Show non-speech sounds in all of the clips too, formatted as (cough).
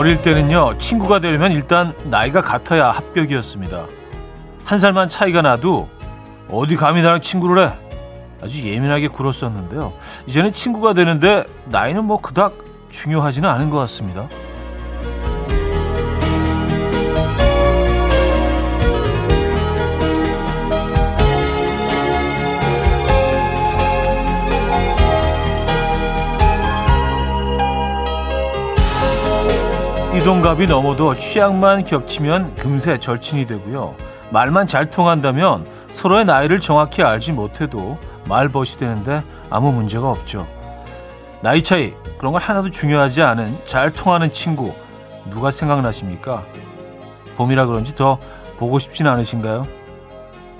어릴 때는요, 친구가 되려면 일단 나이가 같아야 합격이었습니다. 한 살만 차이가 나도 어디 감히 나랑 친구를 해? 아주 예민하게 굴었었는데요. 이제는 친구가 되는데 나이는 뭐 그닥 중요하지는 않은 것 같습니다. 띠동갑이 넘어도 취향만 겹치면 금세 절친이 되고요. 말만 잘 통한다면 서로의 나이를 정확히 알지 못해도 말벗이 되는데 아무 문제가 없죠. 나이 차이 그런 걸 하나도 중요하지 않은 잘 통하는 친구 누가 생각나십니까? 봄이라 그런지 더 보고 싶진 않으신가요?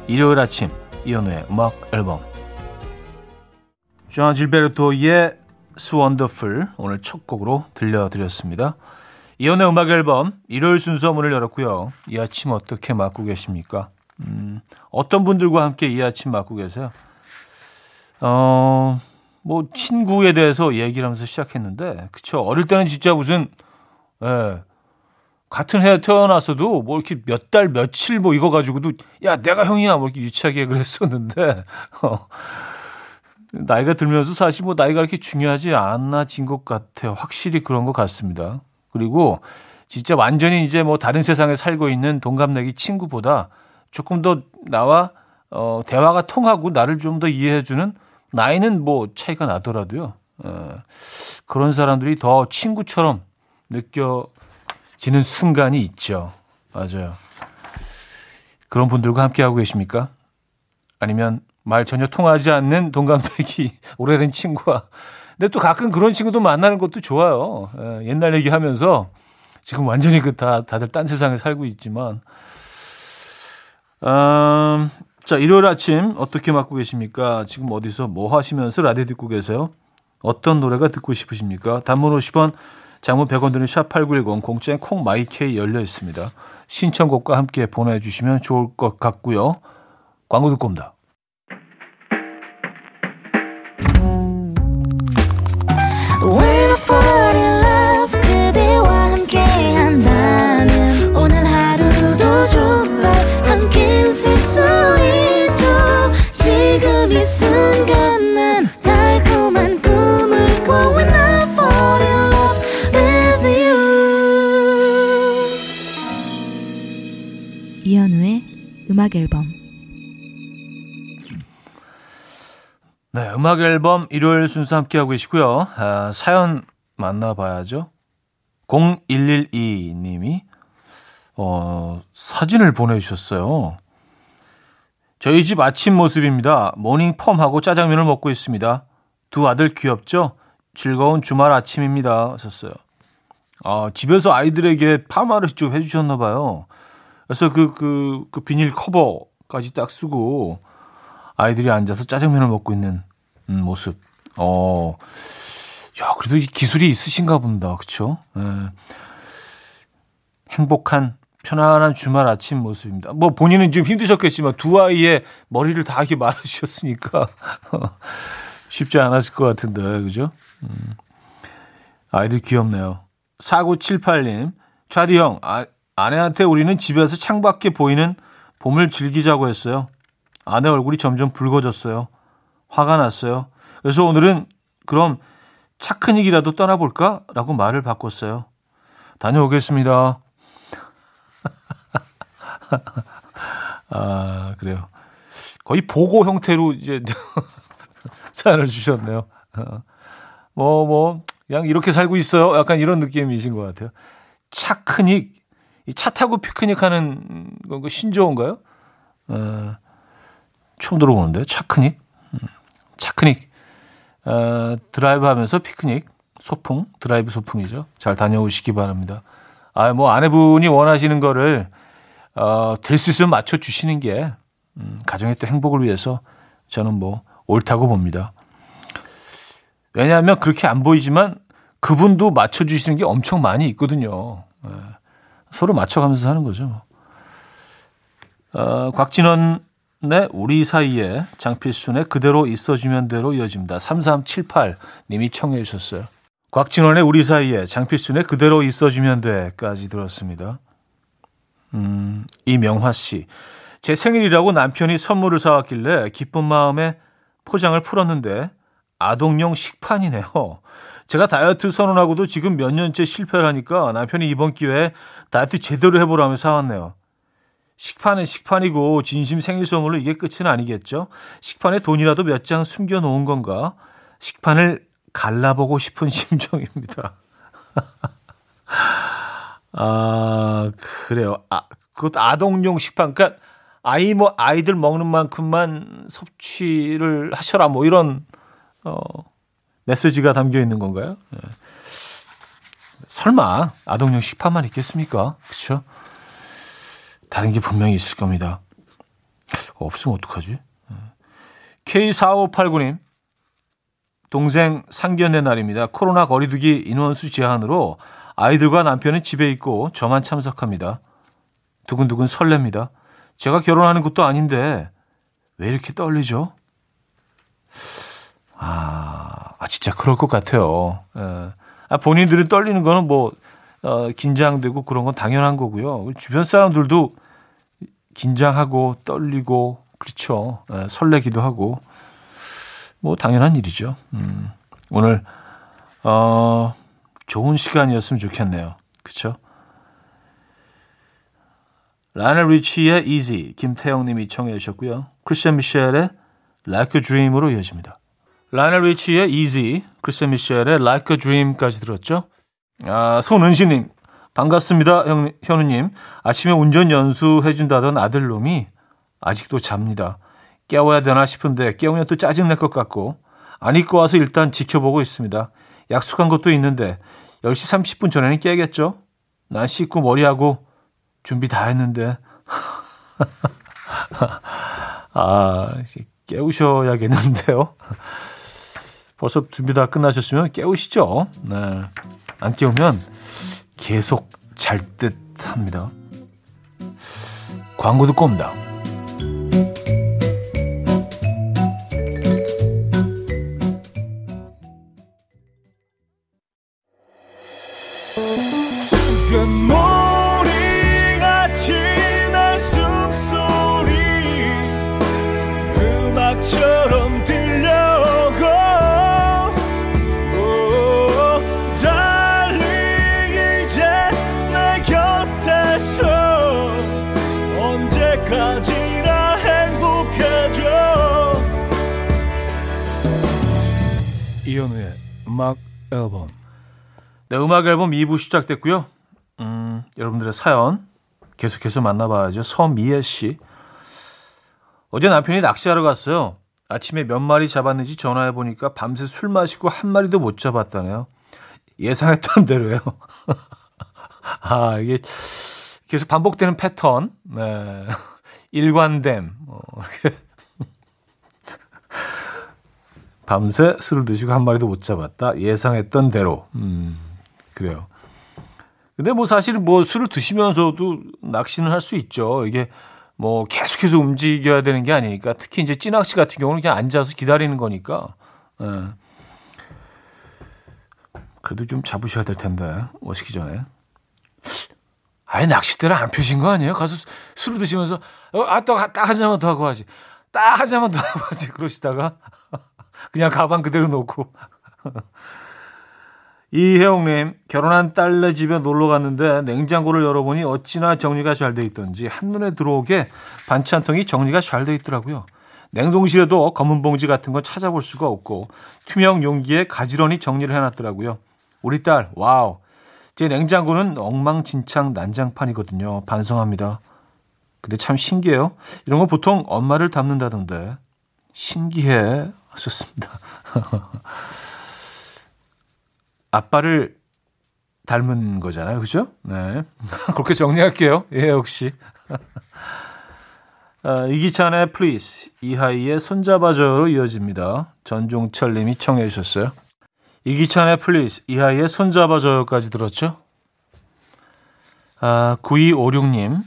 일요일 아침 이현우의 음악 앨범 존 질베르토의 'S Wonderful 오늘 첫 곡으로 들려드렸습니다. 이현우의 음악 앨범 일요일 순서 문을 열었고요. 이 아침 어떻게 맞고 계십니까? 음, 어떤 분들과 함께 이 아침 맞고 계세요? 어, 뭐 친구에 대해서 얘기를 하면서 시작했는데 그쵸 어릴 때는 진짜 무슨 예, 같은 해에 태어났어도 뭐 이렇게 몇 달 며칠 뭐 이거 가지고도 야 내가 형이야 뭐 이렇게 유치하게 (laughs) 그랬었는데 어, 나이가 들면서 사실 뭐 나이가 이렇게 중요하지 않아진 것 같아요. 확실히 그런 것 같습니다. 그리고 진짜 완전히 이제 뭐 다른 세상에 살고 있는 동갑내기 친구보다 조금 더 나와 어, 대화가 통하고 나를 좀 더 이해해주는 나이는 뭐 차이가 나더라도요. 어, 그런 사람들이 더 친구처럼 느껴지는 순간이 있죠. 맞아요. 그런 분들과 함께하고 계십니까? 아니면 말 전혀 통하지 않는 동갑내기 (laughs) 오래된 친구와 근데 또 가끔 그런 친구도 만나는 것도 좋아요. 예, 옛날 얘기하면서 지금 완전히 그 다 다들 딴 세상에 살고 있지만 음, 자 일요일 아침 어떻게 맞고 계십니까? 지금 어디서 뭐 하시면서 라디오 듣고 계세요? 어떤 노래가 듣고 싶으십니까? 단문 50원, 장문 100원 드는 샵8910 공짜인 콩마이케이 열려 있습니다. 신청곡과 함께 보내주시면 좋을 것 같고요. 광고 듣고 옵니다. 음악 앨범 네, 음악 앨범 일요일 순서 함께하고 계시고요. 아, 사연 만나봐야죠. 0112님이 어, 사진을 보내주셨어요. 저희 집 아침 모습입니다. morning perm하고 짜장면을 먹고 있습니다. 두 아들 귀엽죠? 즐거운 주말 아침입니다. 하셨어요. 아, 집에서 아이들에게 파마를 좀 해주셨나 봐요. 그래서 그, 그, 그 비닐 커버까지 딱 쓰고 아이들이 앉아서 짜장면을 먹고 있는 음, 모습. 어, 야, 그래도 이 기술이 있으신가 본다. 그쵸? 예. 행복한, 편안한 주말 아침 모습입니다. 뭐 본인은 좀 힘드셨겠지만 두 아이의 머리를 다 이렇게 말아주셨으니까 (laughs) 쉽지 않았을 것 같은데, 그죠? 음. 아이들 귀엽네요. 4978님, 차디 형, 아, 아내한테 우리는 집에서 창밖에 보이는 봄을 즐기자고 했어요. 아내 얼굴이 점점 붉어졌어요. 화가 났어요. 그래서 오늘은 그럼 차크닉이라도 떠나볼까? 라고 말을 바꿨어요. 다녀오겠습니다. (laughs) 아, 그래요. 거의 보고 형태로 이제 (laughs) 사연을 주셨네요. 뭐, 뭐, 그냥 이렇게 살고 있어요. 약간 이런 느낌이신 것 같아요. 차크닉. 이 차 타고 피크닉 하는 거 신조어인가요? 어, 처음 들어보는데 차크닉? 음, 차크닉. 어, 드라이브 하면서 피크닉. 소풍. 드라이브 소풍이죠. 잘 다녀오시기 바랍니다. 아, 뭐 아내분이 원하시는 거를 어, 될 수 있으면 맞춰 주시는 게 음, 가정의 또 행복을 위해서 저는 뭐 옳다고 봅니다. 왜냐하면 그렇게 안 보이지만 그분도 맞춰 주시는 게 엄청 많이 있거든요. 예. 서로 맞춰가면서 사는 거죠. 어, 곽진원의 우리 사이에 장필순의 그대로 있어주면 대로 이어집니다. 3378님이 청해 주셨어요. 곽진원의 우리 사이에 장필순의 그대로 있어주면 돼까지 들었습니다. 음, 이명화 씨. 제 생일이라고 남편이 선물을 사왔길래 기쁜 마음에 포장을 풀었는데 아동용 식판이네요. 제가 다이어트 선언하고도 지금 몇 년째 실패를 하니까 남편이 이번 기회에 다이어트 제대로 해보라며 사왔네요. 식판은 식판이고 진심 생일 선물로 이게 끝은 아니겠죠? 식판에 돈이라도 몇 장 숨겨놓은 건가? 식판을 갈라보고 싶은 (laughs) 심정입니다. (laughs) 아, 그래요. 아, 그것도 아동용 식판. 그러니까 아이 뭐 아이들 먹는 만큼만 섭취를 하셔라 뭐 이런 어 메시지가 담겨 있는 건가요? 네. 설마 아동용 식판만 있겠습니까? 그렇죠? 다른 게 분명히 있을 겁니다. 없으면 어떡하지? K4589님, 동생 상견례 날입니다. 코로나 거리두기 인원수 제한으로 아이들과 남편은 집에 있고 저만 참석합니다. 두근두근 설렙니다. 제가 결혼하는 것도 아닌데 왜 이렇게 떨리죠? 아, 아 진짜 그럴 것 같아요. 예. 아, 본인들은 떨리는 거는 뭐 어, 긴장되고 그런 건 당연한 거고요. 주변 사람들도 긴장하고 떨리고 그렇죠. 에, 예, 설레기도 하고 뭐 당연한 일이죠. 음, 오늘 어, 좋은 시간이었으면 좋겠네요. 그렇죠? 라넬 리치의 Easy 김태영님이 청해 주셨고요. 크리스찬 미셸의 Like a Dream으로 이어집니다. 라넬 리치의 Easy, 크리스찬 미셸의 Like a Dream까지 들었죠. 아, 손은시님 반갑습니다, 형, 현우님. 아침에 운전 연수해준다던 아들놈이 아직도 잡니다. 깨워야 되나 싶은데 깨우면 또 짜증날 것 같고 안 입고 와서 일단 지켜보고 있습니다. 약속한 것도 있는데 10시 30분 전에는 깨겠죠? 난 씻고 머리하고 준비 다 했는데 (laughs) 아 깨우셔야겠는데요. 벌써 준비 다 끝나셨으면 깨우시죠. 네. 안 깨우면 계속 잘 듯 합니다. 광고 듣고 옵니다. 앨범. 네, 음악 앨범 2부 시작됐고요. 음, 여러분들의 사연 계속해서 만나봐야죠. 서미애 씨. 어제 남편이 낚시하러 갔어요. 아침에 몇 마리 잡았는지 전화해 보니까 밤새 술 마시고 한 마리도 못 잡았다네요. 예상했던 (laughs) 대로요. (laughs) 아, 이게 계속 반복되는 패턴. 네. 일관됨. 뭐, 이렇게 (laughs) 밤새 술을 드시고 한 마리도 못 잡았다. 예상했던 대로. 음, 그래요. 근데 뭐 사실 뭐 술을 드시면서도 낚시는 할 수 있죠. 이게 뭐 계속해서 움직여야 되는 게 아니니까 특히 이제 찌낚시 같은 경우는 그냥 앉아서 기다리는 거니까. 예. 그래도 좀 잡으셔야 될 텐데 오시기 전에. 아예 낚싯대를 안 펴신 거 아니에요? 가서 술을 드시면서 어, 아 또 딱 한 잔만 더 하고 하지. 딱 한 잔만 더 (laughs) 하고 하지. 그러시다가 (laughs) 그냥 가방 그대로 놓고. (laughs) 이혜영님, 결혼한 딸네 집에 놀러 갔는데 냉장고를 열어보니 어찌나 정리가 잘 돼 있던지 한눈에 들어오게 반찬통이 정리가 잘 돼 있더라고요. 냉동실에도 검은 봉지 같은 건 찾아볼 수가 없고 투명 용기에 가지런히 정리를 해놨더라고요. 우리 딸, wow. 제 냉장고는 엉망진창 난장판이거든요. 반성합니다. 근데 참 신기해요. 이런 거 보통 엄마를 닮는다던데. 신기해. 하셨습니다. (laughs) 아빠를 닮은 거잖아요. 그죠? 네. (laughs) 그렇게 정리할게요. 예, 역시. (laughs) 아, 이기찬의 Please, 이하이의 손잡아줘로 이어집니다. 전종철 님이 청해 주셨어요. 이기찬의 Please, 이하이의 손잡아줘요까지 들었죠? 아, 9256님.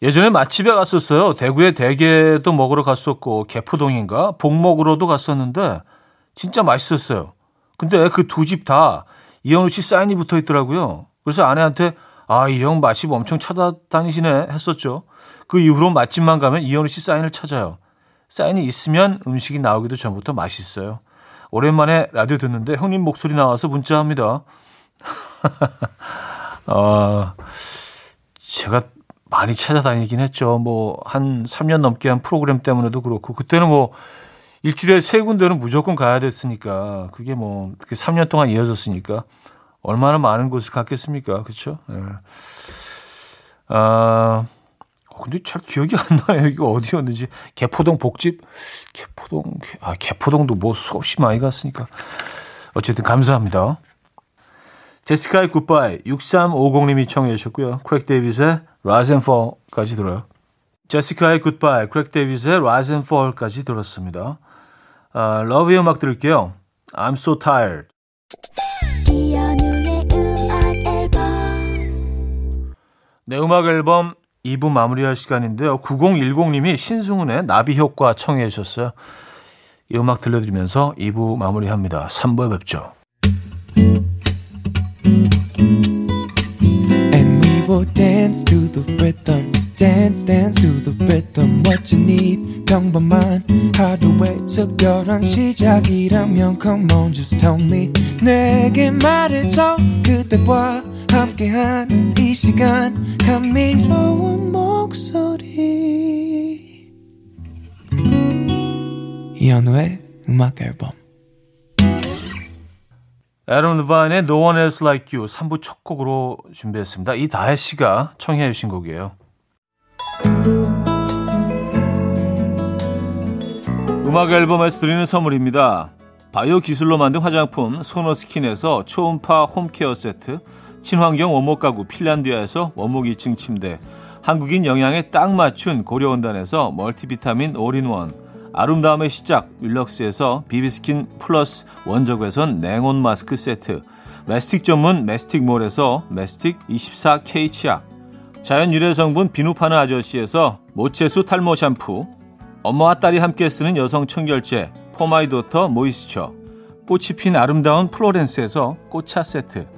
예전에 맛집에 갔었어요. 대구에 대게도 먹으러 갔었고 개포동인가 복 먹으러도 갔었는데 진짜 맛있었어요. 근데 그 두 집 다 이현우 씨 사인이 붙어 있더라고요. 그래서 아내한테 아, 이 형 맛집 엄청 찾아다니시네 했었죠. 그 이후로 맛집만 가면 이현우 씨 사인을 찾아요. 사인이 있으면 음식이 나오기도 전부터 맛있어요. 오랜만에 라디오 듣는데 형님 목소리 나와서 문자합니다. 어, (laughs) 제가 많이 찾아다니긴 했죠. 뭐, 한 3년 넘게 한 프로그램 때문에도 그렇고, 그때는 뭐, 일주일에 세 군데는 무조건 가야 됐으니까, 그게 뭐, 그게 3년 동안 이어졌으니까, 얼마나 많은 곳을 갔겠습니까? 그쵸? 예. 아, 어, 근데 잘 기억이 안 나요. 이거 어디였는지. 개포동 복집? 개포동, 아, 개포동도 뭐 수없이 많이 갔으니까. 어쨌든 감사합니다. 제시카의 Goodbye 6350님이 청해 주셨고요. 크레이그 데이빗의 Rise and Fall까지 들어요. 제시카의 Goodbye, 크레이그 데이빗의 Rise and Fall까지 들었습니다. 아, 라우브의 음악 들을게요. I'm so tired. 네, 음악 앨범 2부 마무리할 시간인데요. 9010님이 신승훈의 나비 효과 청해 주셨어요. 이 음악 들려드리면서 2부 마무리합니다. 3부에 뵙죠. Dance to the rhythm. dance dance to the rhythm what you need 평범한 하루의 특별한 시작이라면 come on just tell me 내게 말해줘 그대와 함께한 이 시간 감미로운 목소리 이현우의 음악 앨범 애덤 르바인의 No One Else Like You 3부 첫 곡으로 준비했습니다. 이다혜 씨가 청해 주신 곡이에요. 음악 앨범에서 드리는 선물입니다. 바이오 기술로 만든 화장품 소노스킨에서 초음파 home care 세트, 친환경 원목 가구 핀란디아에서 원목 2층 침대, 한국인 영양에 딱 맞춘 고려은단에서 multivitamin all-in-one, 아름다움의 시작 윌럭스에서 비비스킨 플러스 원적외선 냉온 마스크 세트, mastic 전문 메스틱몰에서 mastic 24K 치약, 자연 유래 성분 비누 파는 아저씨에서 모체수 탈모 샴푸, 엄마와 딸이 함께 쓰는 여성 청결제 For My Daughter Moisture, 꽃이 핀 아름다운 플로렌스에서 꽃차 세트,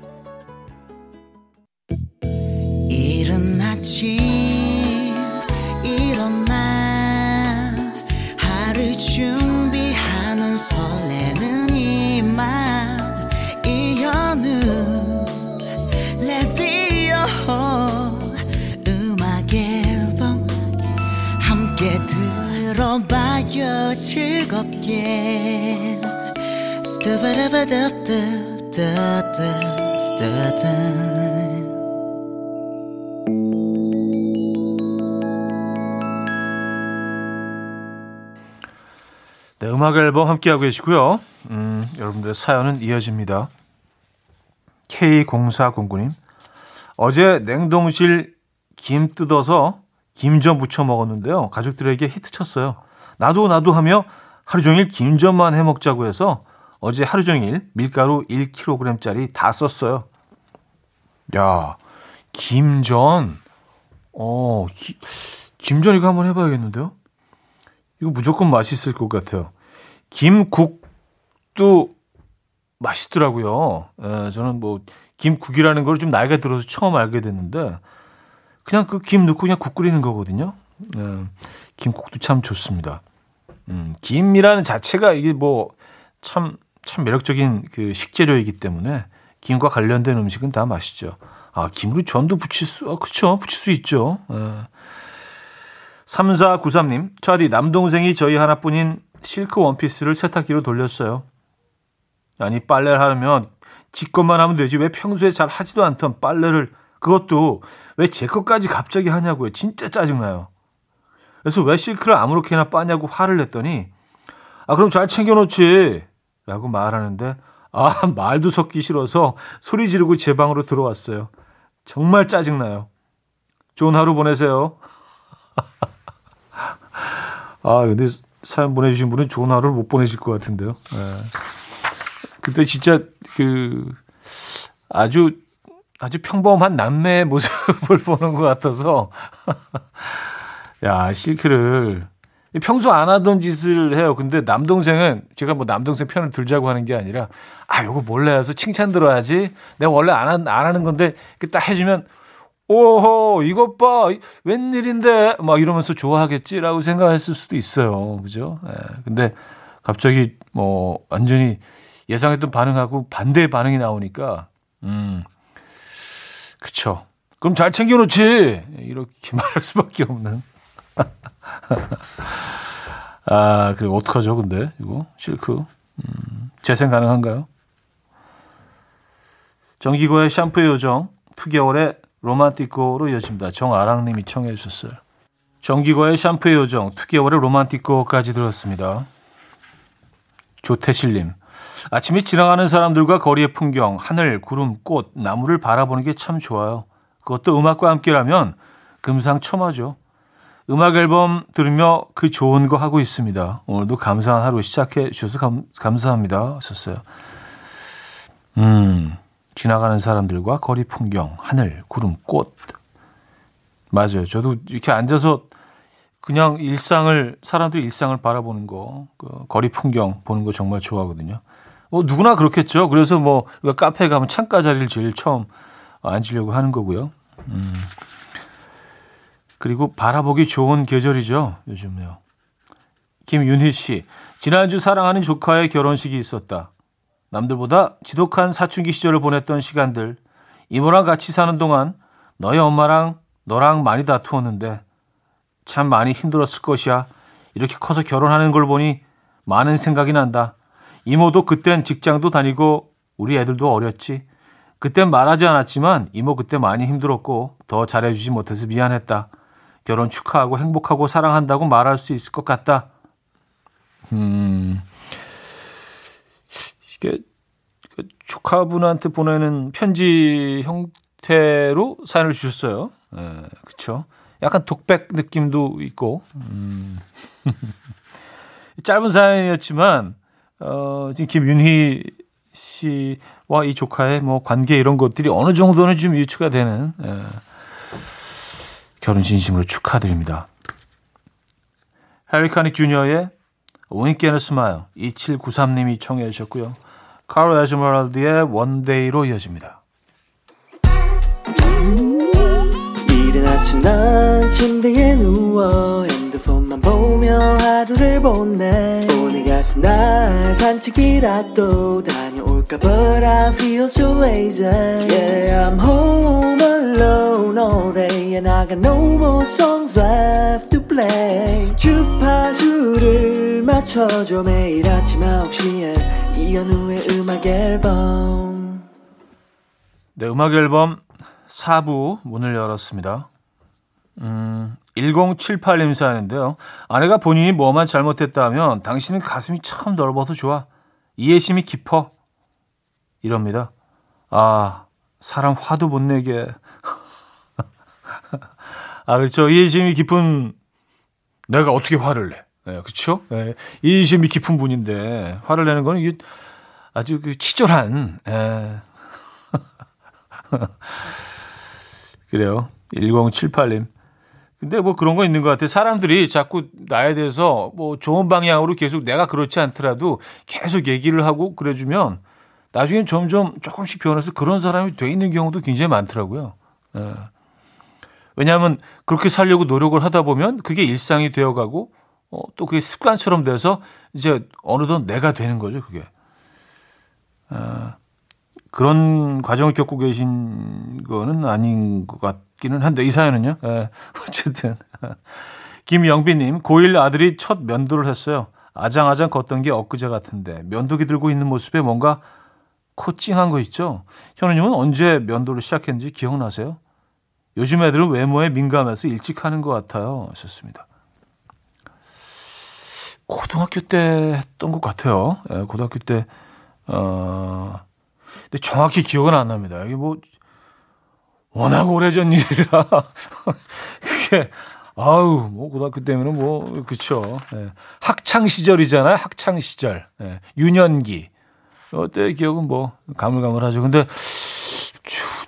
들어봐요 즐겁게 네, 음악 앨범 함께하고 계시고요. 음, 여러분들의 사연은 이어집니다. K0409님. 어제 냉동실 김 뜯어서 김전 부쳐 먹었는데요. 가족들에게 히트 쳤어요. 나도 나도 하며 하루 종일 김전만 해 먹자고 해서 어제 하루 종일 밀가루 1kg짜리 다 썼어요. 야, 김전. 어, 기, 김전 이거 한번 해봐야겠는데요? 이거 무조건 맛있을 것 같아요. 김국도 맛있더라고요. 에, 예, 저는 뭐, 김국이라는 걸 좀 나이가 들어서 처음 알게 됐는데, 그냥 그 김 넣고 그냥 국 끓이는 거거든요. 에, 김국도 참 좋습니다. 음, 김이라는 자체가 이게 뭐, 참, 참 매력적인 그 식재료이기 때문에 김과 관련된 음식은 다 맛있죠. 아, 김으로 전도 부칠 수, 아, 그쵸. 부칠 수 있죠. 에. 3493님, 차디, 남동생이 저희 하나뿐인 실크 원피스를 세탁기로 돌렸어요. 아니 빨래를 하려면 지 것만 하면 되지 왜 평소에 잘 하지도 않던 빨래를 그것도 왜 제 것까지 갑자기 하냐고요. 진짜 짜증나요. 그래서 왜 실크를 아무렇게나 빠냐고 화를 냈더니 아 그럼 잘 챙겨놓지 라고 말하는데 아 (laughs) 말도 섞기 싫어서 소리 지르고 제 방으로 들어왔어요. 정말 짜증나요. 좋은 하루 보내세요. (laughs) 아 근데 사연 보내주신 분은 좋은 하루를 못 보내실 것 같은데요. 네. 그때 진짜 그 아주 아주 평범한 남매의 모습을 (laughs) 보는 것 같아서 야 실크를 평소 안 하던 짓을 해요. 근데 남동생은 제가 뭐 남동생 편을 들자고 하는 게 아니라 아 요거 몰래 해서 칭찬 들어야지. 내가 원래 안, 안 하는 건데 딱 해주면 오호 이것 봐 웬일인데 막 이러면서 좋아하겠지라고 생각했을 수도 있어요. 그죠? 예. 근데 갑자기 뭐 완전히 예상했던 반응하고 반대의 반응이 나오니까, 음, 그쵸. 그럼 잘 챙겨놓지! 이렇게 (laughs) 말할 수밖에 없는. (laughs) 아, 그리고 어떡하죠, 근데, 이거? 실크. 음, 재생 가능한가요? 정기고의 샴푸의 요정, 2개월의 로만티코로 이어집니다. 정아랑님이 청해 주셨어요. 정기고의 샴푸의 요정, 2개월의 로만티코까지 들었습니다. 조태실님. 아침에 지나가는 사람들과 거리의 풍경, 하늘, 구름, 꽃, 나무를 바라보는 게 참 좋아요. 그것도 음악과 함께라면 금상첨화죠. 음악 앨범 들으며 그 좋은 거 하고 있습니다. 오늘도 감사한 하루 시작해 주셔서 감, 감사합니다. 하셨어요. 음, 지나가는 사람들과 거리 풍경, 하늘, 구름, 꽃. 맞아요. 저도 이렇게 앉아서 그냥 일상을, 사람들이 일상을 바라보는 거, 그 거리 풍경 보는 거 정말 좋아하거든요. 뭐 누구나 그렇겠죠. 그래서 뭐 카페에 가면 창가 자리를 제일 처음 앉으려고 하는 거고요. 음. 그리고 바라보기 좋은 계절이죠. 요즘요. 김윤희 씨. 지난주 사랑하는 조카의 결혼식이 있었다. 남들보다 지독한 사춘기 시절을 보냈던 시간들. 이모랑 같이 사는 동안 너희 엄마랑 너랑 많이 다투었는데 참 많이 힘들었을 것이야. 이렇게 커서 결혼하는 걸 보니 많은 생각이 난다. 이모도 그땐 직장도 다니고 우리 애들도 어렸지. 그땐 말하지 않았지만 이모 그때 많이 힘들었고 더 잘해주지 못해서 미안했다. 결혼 축하하고 행복하고 사랑한다고 말할 수 있을 것 같다. 음, 이게 그 조카분한테 보내는 편지 형태로 사연을 주셨어요. 예, 그쵸. 약간 독백 느낌도 있고, 음. (laughs) 짧은 사연이었지만, 어, 지금 김윤희 씨와 이 조카의 뭐 관계 이런 것들이 어느 정도는 좀 유추가 되는 예, 결혼 진심으로 축하드립니다. 해리 코닉 주니어의 a Smile 2793님이 청해 주셨고요. 카로 에메랄드의 One Day로 이어집니다. 이른 아침 난 침대에 누워 핸드폰만 보며 하루를 보내 오늘 같은 날 산책이라도 다녀올까 But I feel so lazy Yeah I'm home alone all day And I got no more songs left to play 주파수를 맞춰줘 매일 아침 9시에 이현우의 음악 앨범 네 음악 앨범 4부 문을 열었습니다. 음, 1078님 사연인데요. 아내가 본인이 뭐만 잘못했다면 당신은 가슴이 참 넓어서 좋아. 이해심이 깊어. 이럽니다. 아, 사람 화도 못 내게. (laughs) 아, 그렇죠. 이해심이 깊은 내가 어떻게 화를 내. 네, 그렇죠. 네, 이해심이 깊은 분인데 화를 내는 거는 이게 아주 그 치졸한. 예. (laughs) 그래요. 1078님. 근데 뭐 그런 거 있는 것 같아요. 사람들이 자꾸 나에 대해서 뭐 좋은 방향으로 계속 내가 그렇지 않더라도 계속 얘기를 하고 그래주면 나중엔 점점 조금씩 변해서 그런 사람이 돼 있는 경우도 굉장히 많더라고요. 예. 왜냐하면 그렇게 살려고 노력을 하다 보면 그게 일상이 되어가고 어, 또 그게 습관처럼 돼서 이제 어느덧 내가 되는 거죠, 그게. 아, 그런 과정을 겪고 계신 거는 아닌 것 같기는 한데 이 사연은요. 예, (laughs) 어쨌든 김영빈님 고1 아들이 첫 면도를 했어요. 아장아장 걷던 게 엊그제 같은데 면도기 들고 있는 모습에 뭔가 코찡한 거 있죠? 현우님은 언제 면도를 시작했는지 기억나세요? 요즘 애들은 외모에 민감해서 일찍 하는 것 같아요. 하셨습니다. 고등학교 때 했던 것 같아요. 예, 고등학교 때, 어, 근데 정확히 기억은 안 납니다. 이게 뭐, 워낙 오래전 (laughs) 일이라. 그게, 아우, 뭐, 고등학교 때면은 뭐, 그쵸. 예. 학창시절이잖아요. 학창시절. 예. 유년기. 어 때 기억은 뭐, 가물가물하죠. 근데,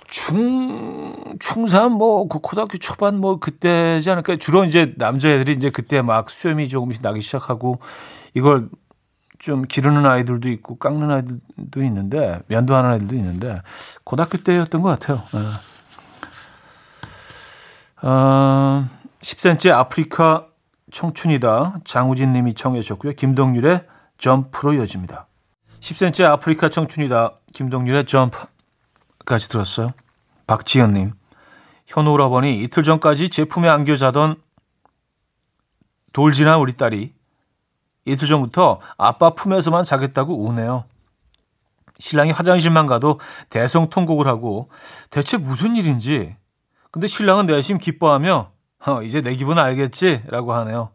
중, 중3 뭐, 그 고등학교 초반 뭐, 그때지 않을까. 주로 이제 남자애들이 이제 그때 막 수염이 조금씩 나기 시작하고, 이걸 좀 기르는 아이들도 있고, 깎는 아이들도 있는데, 면도하는 아이들도 있는데, 고등학교 때였던 것 같아요. 예. 어, 10cm 아프리카 청춘이다. 장우진 님이 청해 주셨고요. 김동률의 점프로 이어집니다. 10cm 아프리카 청춘이다. 김동률의 점프까지 들었어요. 박지현 님. 현우 오라버니 이틀 전까지 제품에 안겨 자던 돌진한 우리 딸이 이틀 전부터 아빠 품에서만 자겠다고 우네요. 신랑이 화장실만 가도 대성통곡을 하고 대체 무슨 일인지 근데 신랑은 내심 기뻐하며 어, 이제 내 기분 알겠지? 라고 하네요.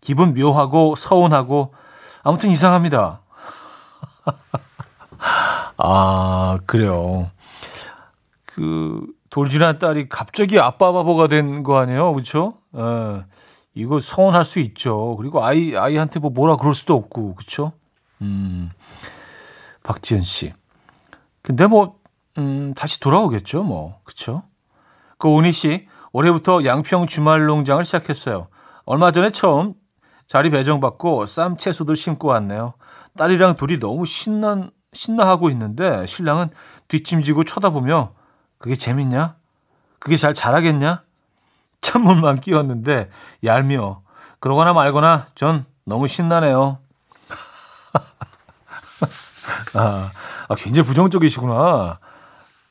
기분 묘하고 서운하고 아무튼 이상합니다. 아, 그래요. 그 돌진한 딸이 갑자기 아빠 바보가 된 거 아니에요? 그렇죠? 예. 이거 서운할 수 있죠. 그리고 아이 아이한테 뭐 뭐라 그럴 수도 없고. 그렇죠? 음. 박지은 씨. 근데 뭐 음, 다시 돌아오겠죠, 뭐. 그렇죠? 그 오니 씨, 올해부터 양평 주말 농장을 시작했어요. 얼마 전에 처음 자리 배정받고 쌈 채소들 심고 왔네요. 딸이랑 둘이 너무 신난 신나하고 있는데 신랑은 뒷짐지고 쳐다보며 그게 재밌냐? 그게 잘 자라겠냐? 찬물만 끼웠는데 얄미워. 그러거나 말거나 전 너무 신나네요. (laughs) 아, 아, 굉장히 부정적이시구나.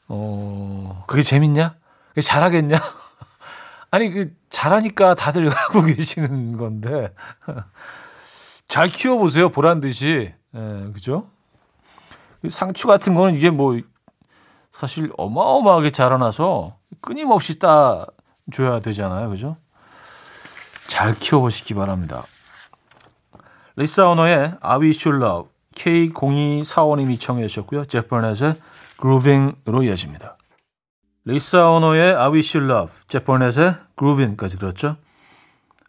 어, 그게 재밌냐? 그게 잘하겠냐? (laughs) 아니, 그, 잘하니까 다들 (laughs) 하고 계시는 건데. 잘 키워보세요, 보란 듯이. 예, 그죠? 상추 같은 거는 이게 뭐, 사실 어마어마하게 자라나서 끊임없이 따줘야 되잖아요. 그죠? 잘 키워보시기 바랍니다. 리사 오너의 I Wish You Love K0245님이 청해 주셨고요. 제프 버넷의 Grooving으로 이어집니다. 리사 오너의 I Wish You Love, 제퍼넷의 Grooving까지 들었죠.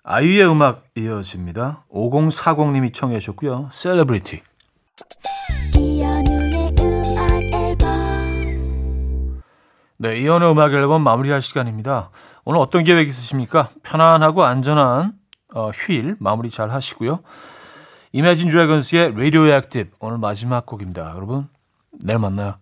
아이유의 음악 이어집니다. 5040님이 청해 주셨고요. Celebrity. 네, 이현의 음악 앨범 마무리할 시간입니다. 오늘 어떤 계획 있으십니까? 편안하고 안전한 어, 휴일 마무리 잘 하시고요. 이매진 드래곤스의 Radio Active 오늘 마지막 곡입니다. 여러분, 내일 만나요.